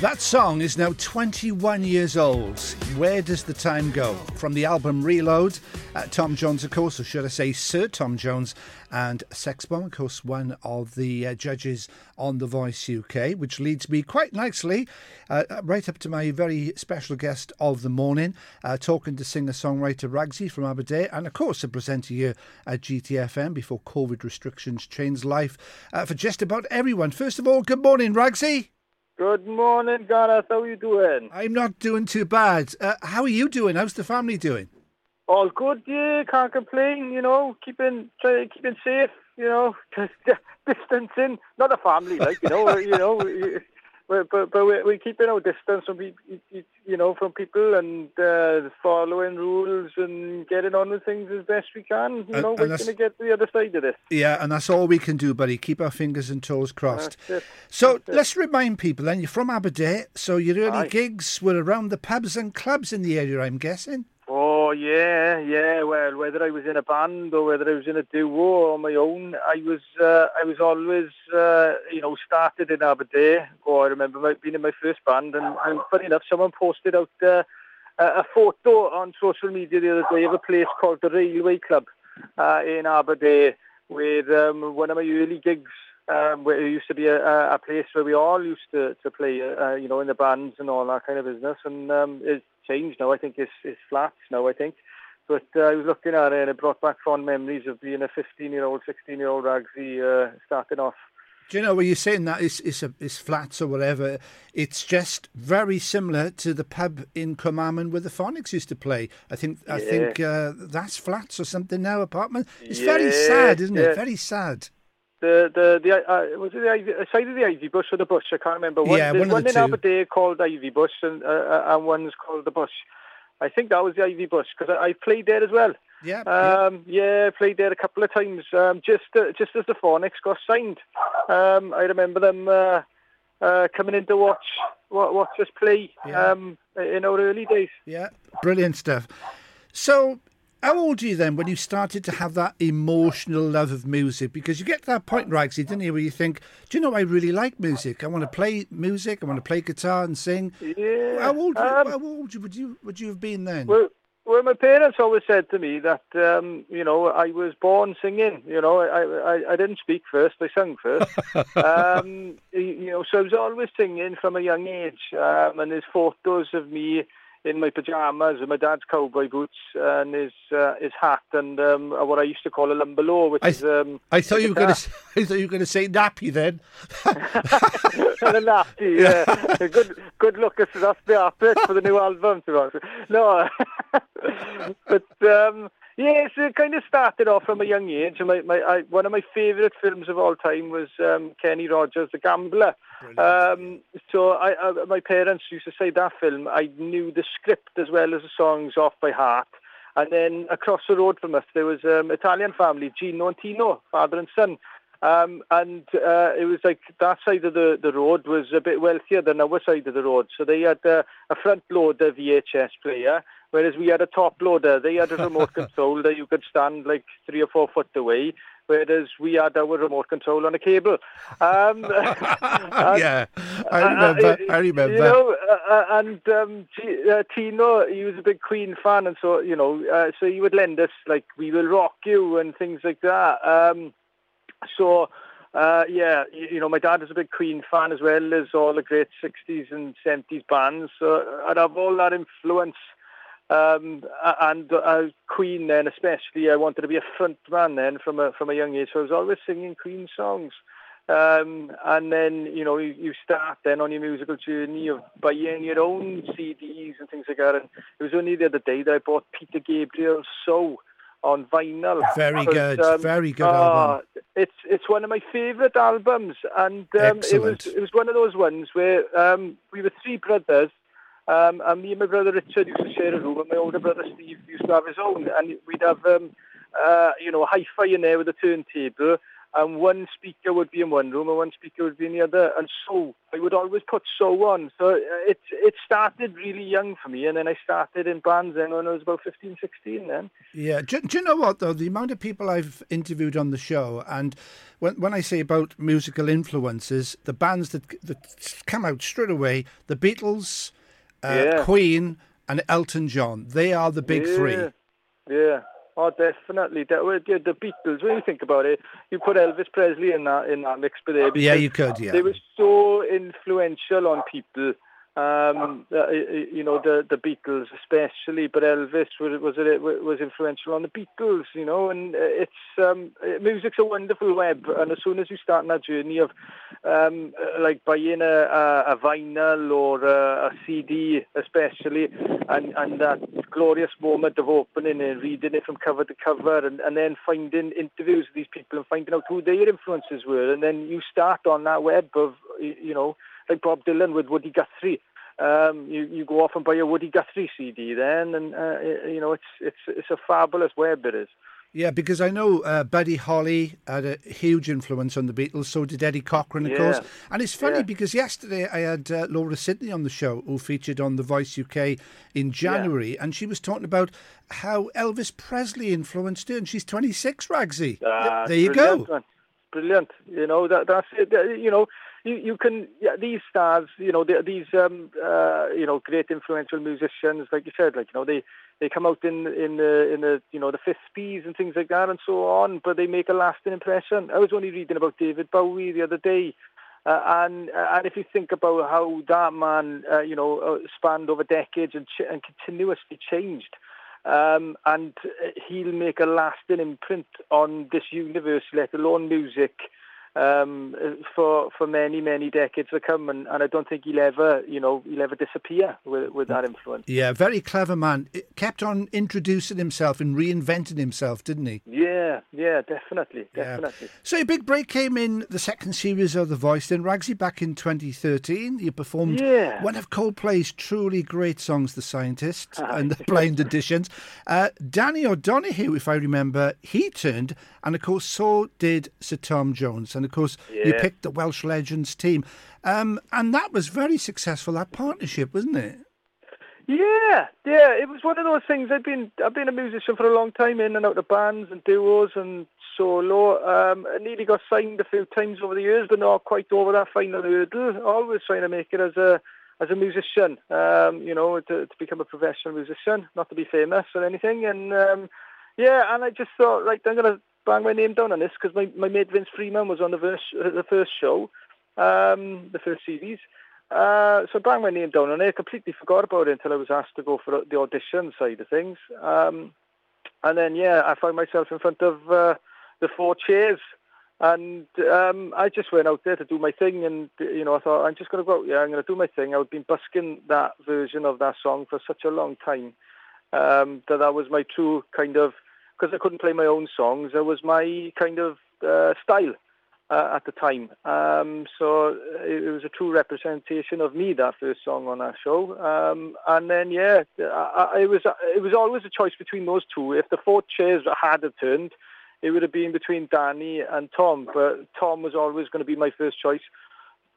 That song is now 21 years old. Where does the time go? From the album Reload, uh, Tom Jones, of course, or should I say Sir Tom Jones, and Sex Bomb, of course, one of the uh, judges on The Voice UK, which leads me quite nicely uh, right up to my very special guest of the morning, uh, talking to singer songwriter Ragsy from Aberdare, and of course, a presenter here at GTFM before COVID restrictions changed life uh, for just about everyone. First of all, good morning, Ragsy. Good morning, Gareth. How are you doing? I'm not doing too bad. Uh, how are you doing? How's the family doing? All good, yeah. Can't complain. You know, keeping try, keeping safe. You know, distancing. Not a family, like you know. you know, but but, but we're, we're keeping our distance from you know from people and uh, following rules and getting on with things as best we can. You know, we're going to get to the other side of this. Yeah, and that's all we can do, buddy. Keep our fingers and toes crossed. So let's remind people. Then you're from Aberdare, so your early Aye. gigs were around the pubs and clubs in the area. I'm guessing. Oh yeah, yeah. Well, whether I was in a band or whether I was in a duo or on my own, I was uh, I was always uh, you know started in Aberdare. Oh, I remember being in my first band, and, and funny enough, someone posted out uh, a photo on social media the other day of a place called the Railway Club uh, in Aberdare, where um, one of my early gigs. Um, where it used to be a, a place where we all used to, to play, uh, you know, in the bands and all that kind of business. And um, it, changed now. I think it's, it's flats now, I think. But uh, I was looking at it and it brought back fond memories of being a 15-year-old, 16-year-old Ragsy uh, starting off. Do you know when you're saying that it's, it's, a, it's flats or whatever, it's just very similar to the pub in Cwmaman where the Phonics used to play. I think I think uh, that's flats or something now, apartment. It's yeah, very sad, isn't yeah. it? Very sad. The the the uh, was it the Ivy, uh, side of the Ivy Bush or the Bush? I can't remember. One, yeah, one, one in Aberdare called Ivy Bush and uh, uh, and one's called the Bush. I think that was the Ivy Bush because I, I, played there as well. Yeah, um, yeah, yeah, played there a couple of times. Um, just uh, just as the Phonics got signed, um, I remember them uh, uh, coming in to watch watch us play yeah. um, in our early days. Yeah, brilliant stuff. So how old are you then when you started to have that emotional love of music? Because you get to that point, Ragsy, didn't you, where you think, do you know, I really like music. I want to play music. I want to play guitar and sing. Yeah. How old, um, how old would you would you have been then? Well, well, my parents always said to me that um, you know I was born singing. You know, I I, I didn't speak first; I sung first. um, you know, so I was always singing from a young age. Um, and there's photos of me in my pajamas and my dad's cowboy boots and his uh, his hat and um, what I used to call a lumbalo, which I, is um, I thought you were going to I thought you were going to say nappy then. nappy, yeah. good good look. That's the outfit for the new album. To no, but um, Yes, it kind of started off from a young age. My, my, I, one of my favourite films of all time was um, Kenny Rogers, The Gambler. Um, so I, I, my parents used to say that film, I knew the script as well as the songs off by heart. And then across the road from us, there was an um, Italian family, Gino and Tino, father and son. Um, and uh, it was like that side of the, the road was a bit wealthier than our side of the road. So they had uh, a front loader VHS player Whereas we had a top loader, they had a remote control that you could stand like three or four foot away. Whereas we had our remote control on a cable. Um, yeah, I remember. Uh, I remember. You know, uh, uh and um, uh, Tino, he was a big Queen fan, and so you know, uh, so he would lend us like "We Will Rock You" and things like that. Um, so. Uh, yeah, you, you, know, my dad is a big Queen fan as well as all the great 60s and 70s bands. So I'd have all that influence um, and uh, Queen then especially, I wanted to be a front man then from a, from a young age. So I was always singing Queen songs. Um, and then, you know, you, you start then on your musical journey of buying your own CDs and things like that. And it was only the other day that I bought Peter Gabriel's So on vinyl. Very good, um, very good uh, album. It's it's one of my favourite albums, and um, it was it was one of those ones where um, we were three brothers, um, and me and my brother Richard used to share a room, and my older brother Steve used to have his own, and we'd have, um, uh, you know, hi-fi in there with a turntable, and one speaker would be in one room and one speaker would be in the other. And so I would always put so on. So it it started really young for me, and then I started in bands then when I was about 15, 16 then. Yeah. Do, do you know what though? The amount of people I've interviewed on the show, and when when I say about musical influences, the bands that that come out straight away, the Beatles, uh, Yeah. Queen, and Elton John. They are the big yeah. three. Yeah. Oh, definitely. Yeah, the Beatles. When you think about it, you put Elvis Presley in that in that mix, but. Yeah, you could. Yeah. They were so influential on people. Um, uh, you know the the Beatles especially, but Elvis was was it was influential on the Beatles. You know, and uh, it's um, uh, music's a wonderful web, and as soon as you start on that journey of um, uh, like buying a, a, a vinyl or a, a CD, especially, and and that glorious moment of opening and reading it from cover to cover, and, and then finding interviews with these people and finding out who their influences were, and then you start on that web of you know like Bob Dylan with Woody Guthrie. Um, you you go off and buy a Woody Guthrie CD then, and uh, you know it's it's it's a fabulous web it is. Yeah, because I know uh, Buddy Holly had a huge influence on the Beatles. So did Eddie Cochran, of Yeah. course. And it's funny Yeah. because yesterday I had uh, Laura Sidney on the show, who featured on The Voice UK in January, and she was talking about how Elvis Presley influenced her, and she's 26, Ragsy. Ah, there you brilliant, go. Brilliant. You know that that's it. Uh, You know, you you can yeah, these stars. You know, they, these um uh you know great influential musicians, like you said, like you know they they come out in in the in the you know the fifties and things like that and so on, but they make a lasting impression. I was only reading about David Bowie the other day. Uh, and uh, and if you think about how that man, uh, you know, uh, spanned over decades and, ch- and continuously changed, um, and he'll make a lasting imprint on this universe, let alone music, um, for for many many decades to come. And, and I don't think he'll ever, you know, he'll ever disappear with with that influence. Yeah, very clever man. It kept on introducing himself and reinventing himself, didn't he? Yeah, yeah, definitely, Yeah. definitely. So your big break came in the second series of The Voice. Then Ragsy back in 2013, you performed Yeah. one of Coldplay's truly great songs, "The Scientist" and the Blind Auditions. Uh, Danny O'Donoghue, if I remember, he turned, and of course, so did Sir Tom Jones, and of course, you picked the Welsh Legends team, um, and that was very successful. That partnership, wasn't it? Yeah, yeah. It was one of those things. I've been I've been a musician for a long time, in and out of bands and duos and solo. Um, I nearly got signed a few times over the years, but not quite over that final hurdle. Always trying to make it as a as a musician. Um, you know, to, to become a professional musician, not to be famous or anything. And um, yeah, and I just thought, right, I'm gonna bang my name down on this because my my mate Vince Freeman was on the first the first show, um, the first series. Uh, so I banged my name down on it. Completely forgot about it until I was asked to go for the audition side of things. Um, and then, yeah, I found myself in front of uh, the four chairs. And um, I just went out there to do my thing. And, you know, I thought, I'm just going to go out. I'm going to do my thing. I've been busking that version of that song for such a long time um, that that was my true kind of, because I couldn't play my own songs, it was my kind of uh, style uh, at the time. Um, so it, it was a true representation of me that first song on that show. Um, and then yeah, I, I, it was it was always a choice between those two. If the four chairs had turned, it would have been between Danny and Tom. But Tom was always going to be my first choice.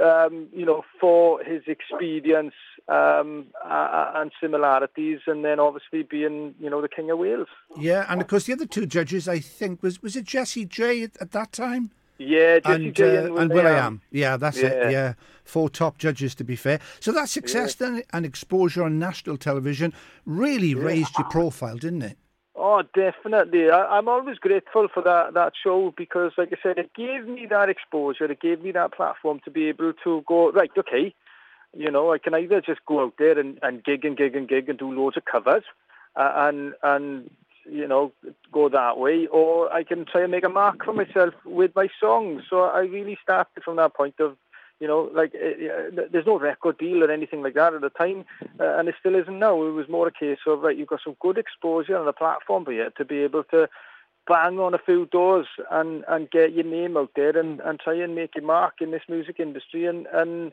Um, you know, for his experience um, uh, and similarities, and then obviously being, you know, the King of Wales. Yeah, and of course the other two judges, I think, was was it Jessie J at, at that time? Yeah, Jessie and, J uh, and, and Will I Am. Yeah, that's it. Yeah. Yeah, four top judges to be fair. So that success then and exposure on national television really raised your profile, didn't it? Oh, definitely. I, I'm always grateful for that, that show because, like I said, it gave me that exposure. It gave me that platform to be able to go, right, okay, you know, I can either just go out there and, and gig and gig and gig and do loads of covers uh, and, and, you know, go that way, or I can try and make a mark for myself with my songs. So I really started from that point of, you know, like uh, there's no record deal or anything like that at the time, uh, and it still isn't now. It was more a case of right, you've got some good exposure on the platform for you to be able to bang on a few doors and and get your name out there and and try and make your mark in this music industry and and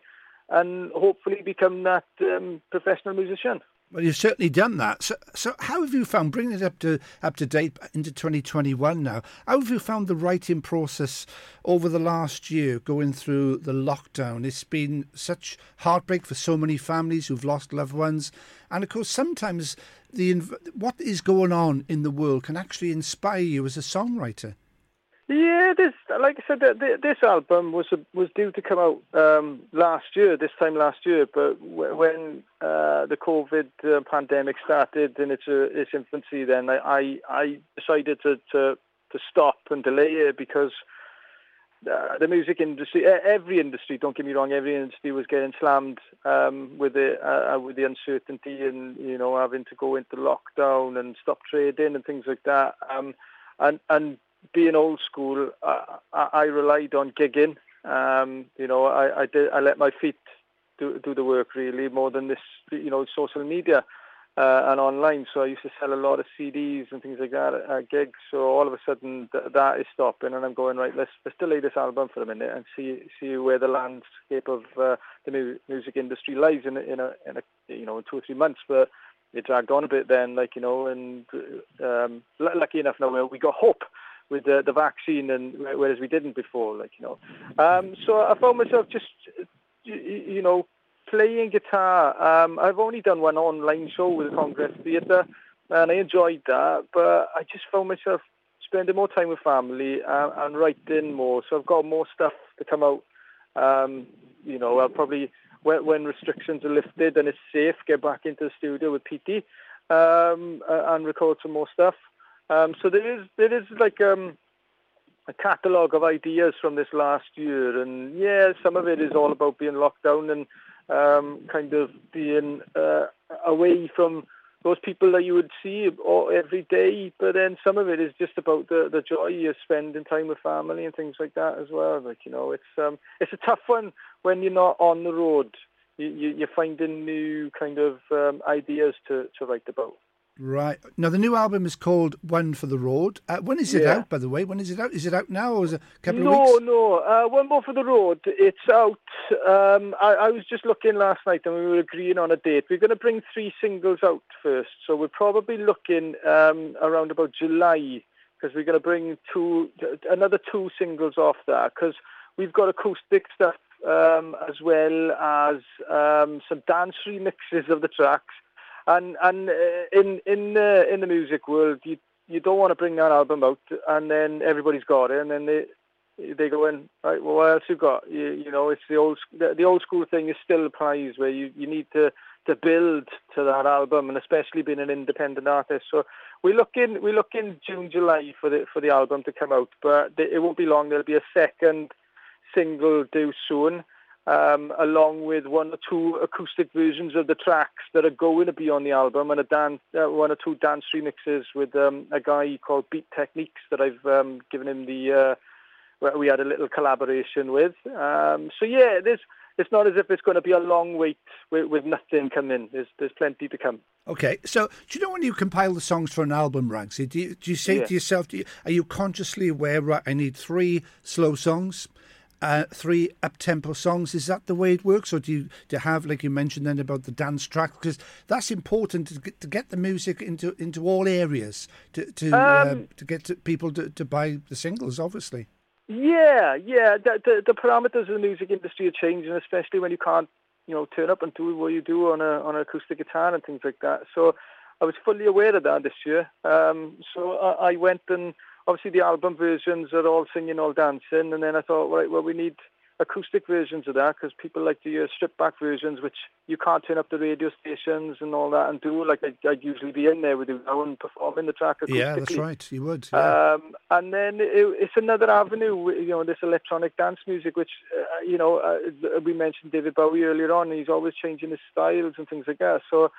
and hopefully become that um, professional musician. Well, you've certainly done that. So, so how have you found bringing it up to up to date into 2021 now? How have you found the writing process over the last year, going through the lockdown? It's been such heartbreak for so many families who've lost loved ones, and of course, sometimes the what is going on in the world can actually inspire you as a songwriter. Yeah, this like I said, this album was was due to come out um, last year, this time last year. But when uh, the COVID uh, pandemic started in its uh, its infancy, then I I decided to, to to stop and delay it because uh, the music industry, every industry, don't get me wrong, every industry was getting slammed um, with the uh, uh, with the uncertainty and you know having to go into lockdown and stop trading and things like that. Um, and and being old school, I, I relied on gigging. Um, you know, I, I did. I let my feet do do the work really more than this. You know, social media uh, and online. So I used to sell a lot of CDs and things like that at, gigs. So all of a sudden th- that is stopping, and I'm going right. Let's let's delay this album for a minute and see see where the landscape of uh, the mu- music industry lies in in a in a you know two or three months. But it dragged on a bit then, like you know, and um, lucky enough now we got hope with the, the vaccine, and whereas we didn't before, like you know. Um, so I found myself just, you know, playing guitar. Um, I've only done one online show with the Congress Theatre, and I enjoyed that. But I just found myself spending more time with family and, and writing more. So I've got more stuff to come out. Um, you know, I'll probably when, when restrictions are lifted and it's safe, get back into the studio with PT um, and record some more stuff. Um, so there is there is like um, a catalogue of ideas from this last year, and yeah, some of it is all about being locked down and um, kind of being uh, away from those people that you would see every day. But then some of it is just about the the joy of spending time with family and things like that as well. Like you know, it's um, it's a tough one when you're not on the road. You, you, you're finding new kind of um, ideas to, to write about. Right. Now, the new album is called One for the Road. Uh, when is it yeah. out, by the way? When is it out? Is it out now or is it a couple no, of weeks? No, no. Uh, One More for the Road. It's out. Um, I, I, was just looking last night and we were agreeing on a date. We're going to bring three singles out first. So we're probably looking um, around about July because we're going to bring two, another two singles off that because we've got acoustic stuff um, as well as um, some dance remixes of the tracks and and uh, in in the in the music world, you you don't want to bring that album out and then everybody's got it, and then they they go in right. Well, what else you got? You, you know, it's the old the, the old school thing is still applies where you you need to to build to that album, and especially being an independent artist. So we look in we look in June July for the for the album to come out, but it won't be long. There'll be a second single due soon um, along with one or two acoustic versions of the tracks that are going to be on the album, and a dance, uh, one or two dance remixes with um, a guy called Beat Techniques that I've um, given him the. Uh, we had a little collaboration with. Um, so yeah, there's. It's not as if it's going to be a long wait with, with nothing coming. There's there's plenty to come. Okay, so do you know when you compile the songs for an album, Ragsy? Do you, do you say yeah. to yourself, you, are you consciously aware? Right, I need three slow songs uh, three up tempo songs. Is that the way it works, or do you do you have like you mentioned then about the dance track? Because that's important to get, to get the music into into all areas to to uh, um, uh, to get to people to, to buy the singles, obviously. Yeah, yeah. The, the, the parameters of the music industry are changing, especially when you can't you know turn up and do what you do on a on an acoustic guitar and things like that. So I was fully aware of that this year. Um, so I, I went and obviously the album versions are all singing, all dancing, and then I thought, right, well, we need acoustic versions of that because people like to hear stripped back versions, which you can't turn up the radio stations and all that and do. Like I'd, I'd usually be in there with you now and performing the track acoustically. Yeah, that's right. You would. Yeah. Um, and then it, it's another avenue, you know, this electronic dance music, which uh, you know uh, we mentioned David Bowie earlier on. and He's always changing his styles and things like that. So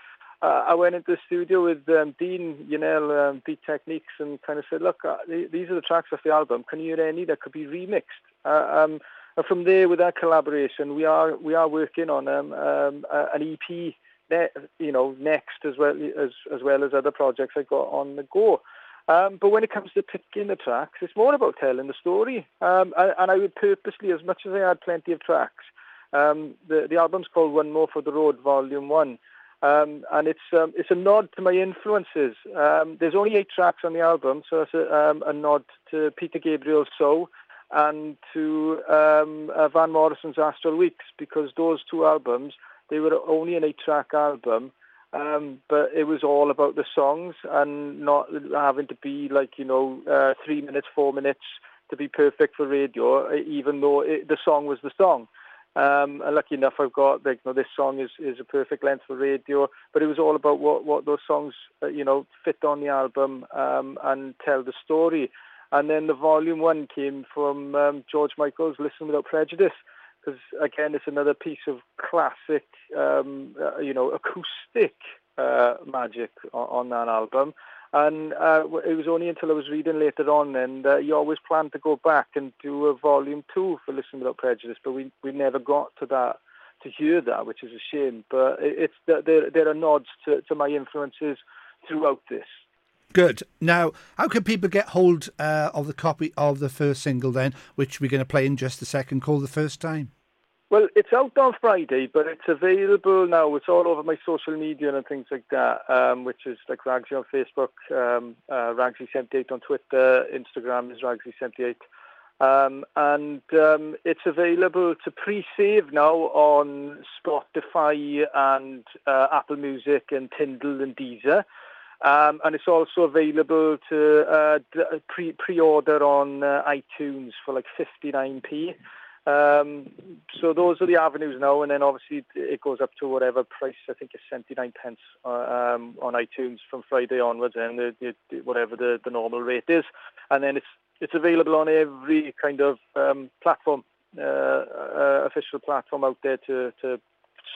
uh, I went into the studio with um, Dean Yannell, um, Beat Techniques, and kind of said, look, uh, these are the tracks of the album. Can you hear any that could be remixed? Uh, um, and from there, with that collaboration, we are we are working on um, um, an EP, ne- you know, next as well as as well as other projects I got on the go. Um, but when it comes to picking the tracks, it's more about telling the story. Um, and I would purposely, as much as I had plenty of tracks, the, the album's called One More for the Road, Volume 1. Um, and it's um, it's a nod to my influences. Um, there's only eight tracks on the album, so it's a, um, a nod to Peter Gabriel's So and to um, uh, Van Morrison's Astral Weeks because those two albums they were only an eight-track album, um, but it was all about the songs and not having to be like you know uh, three minutes, four minutes to be perfect for radio, even though it, the song was the song. Um, and lucky enough, I've got you know, this song is, is a perfect length for radio, but it was all about what, what those songs, uh, you know, fit on the album um, and tell the story. And then the volume one came from um, George Michael's Listen Without Prejudice, because again, it's another piece of classic, um, uh, you know, acoustic uh, magic on, on that album. And uh, it was only until I was reading later on, and you always planned to go back and do a volume two for Listen Without Prejudice, but we we never got to that to hear that, which is a shame. But it's there there are nods to, to my influences throughout this. Good. Now, how can people get hold uh, of the copy of the first single then, which we're going to play in just a second, called The First Time? Well, it's out on Friday, but it's available now. It's all over my social media and things like that, um, which is like Ragsy on Facebook, um, uh, Ragsy78 on Twitter, Instagram is Ragsy78. Um, and um, it's available to pre-save now on Spotify and uh, Apple Music and Tidal and Deezer. Um, and it's also available to uh, pre- pre-order on uh, iTunes for like 59p. Um, so those are the avenues now, and then obviously it goes up to whatever price. I think it's seventy nine pence uh, um, on iTunes from Friday onwards, and the, the, whatever the, the normal rate is, and then it's it's available on every kind of um, platform, uh, uh, official platform out there to to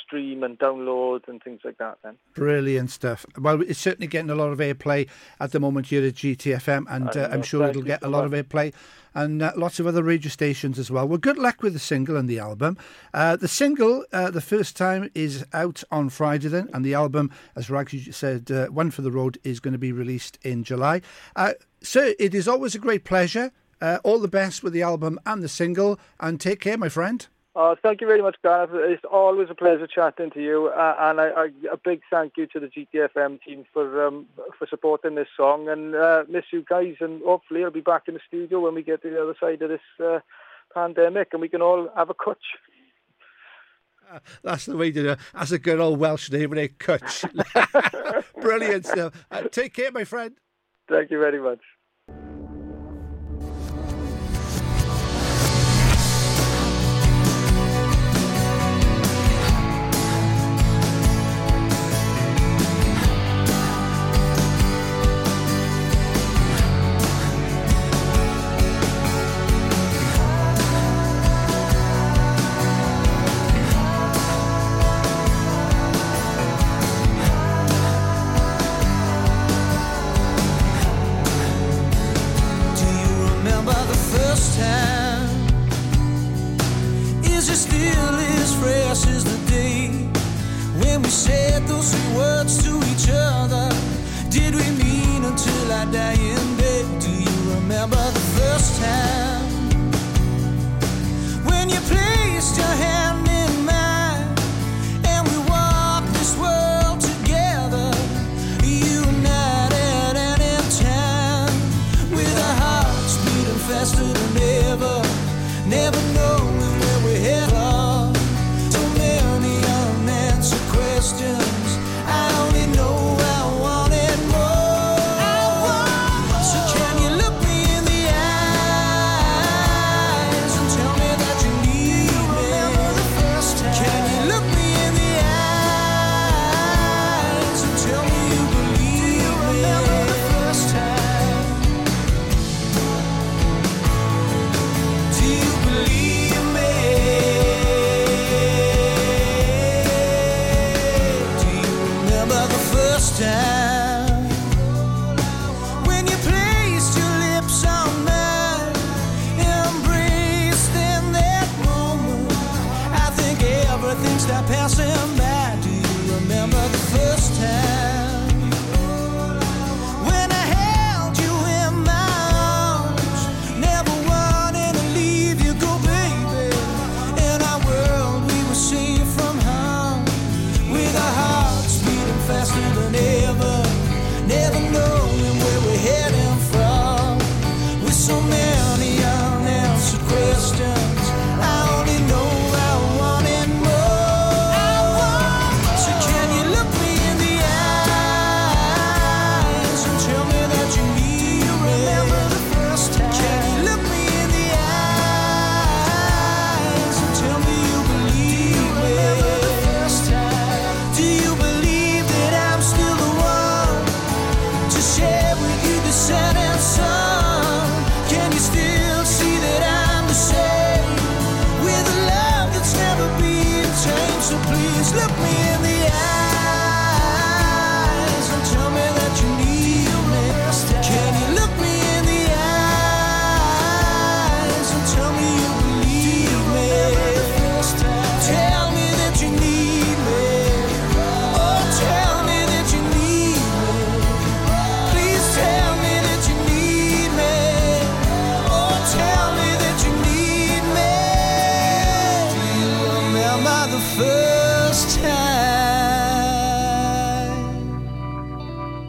stream and download and things like that then. Brilliant stuff. Well, it's certainly getting a lot of airplay at the moment here at GTFM, and uh, I'm sure it'll get a lot of airplay and uh, lots of other radio stations as well. Well, good luck with the single and the album. Uh, the single, uh, the first time, is out on Friday then, and the album, as Ragsy said, uh, One for the Road, is going to be released in July. Uh, sir, it is always a great pleasure. all the best with the album and the single, and take care, my friend. Uh, thank you very much, Gareth. It's always a pleasure chatting to you, uh, and I, I, a big thank you to the GTFM team for um, for supporting this song. And uh, miss you guys, and hopefully I'll be back in the studio when we get to the other side of this uh, pandemic, and we can all have a cwtch. Uh, that's the way to do it. That's a good old Welsh name, a cwtch. Brilliant stuff. Uh, take care, my friend. Thank you very much. Look me in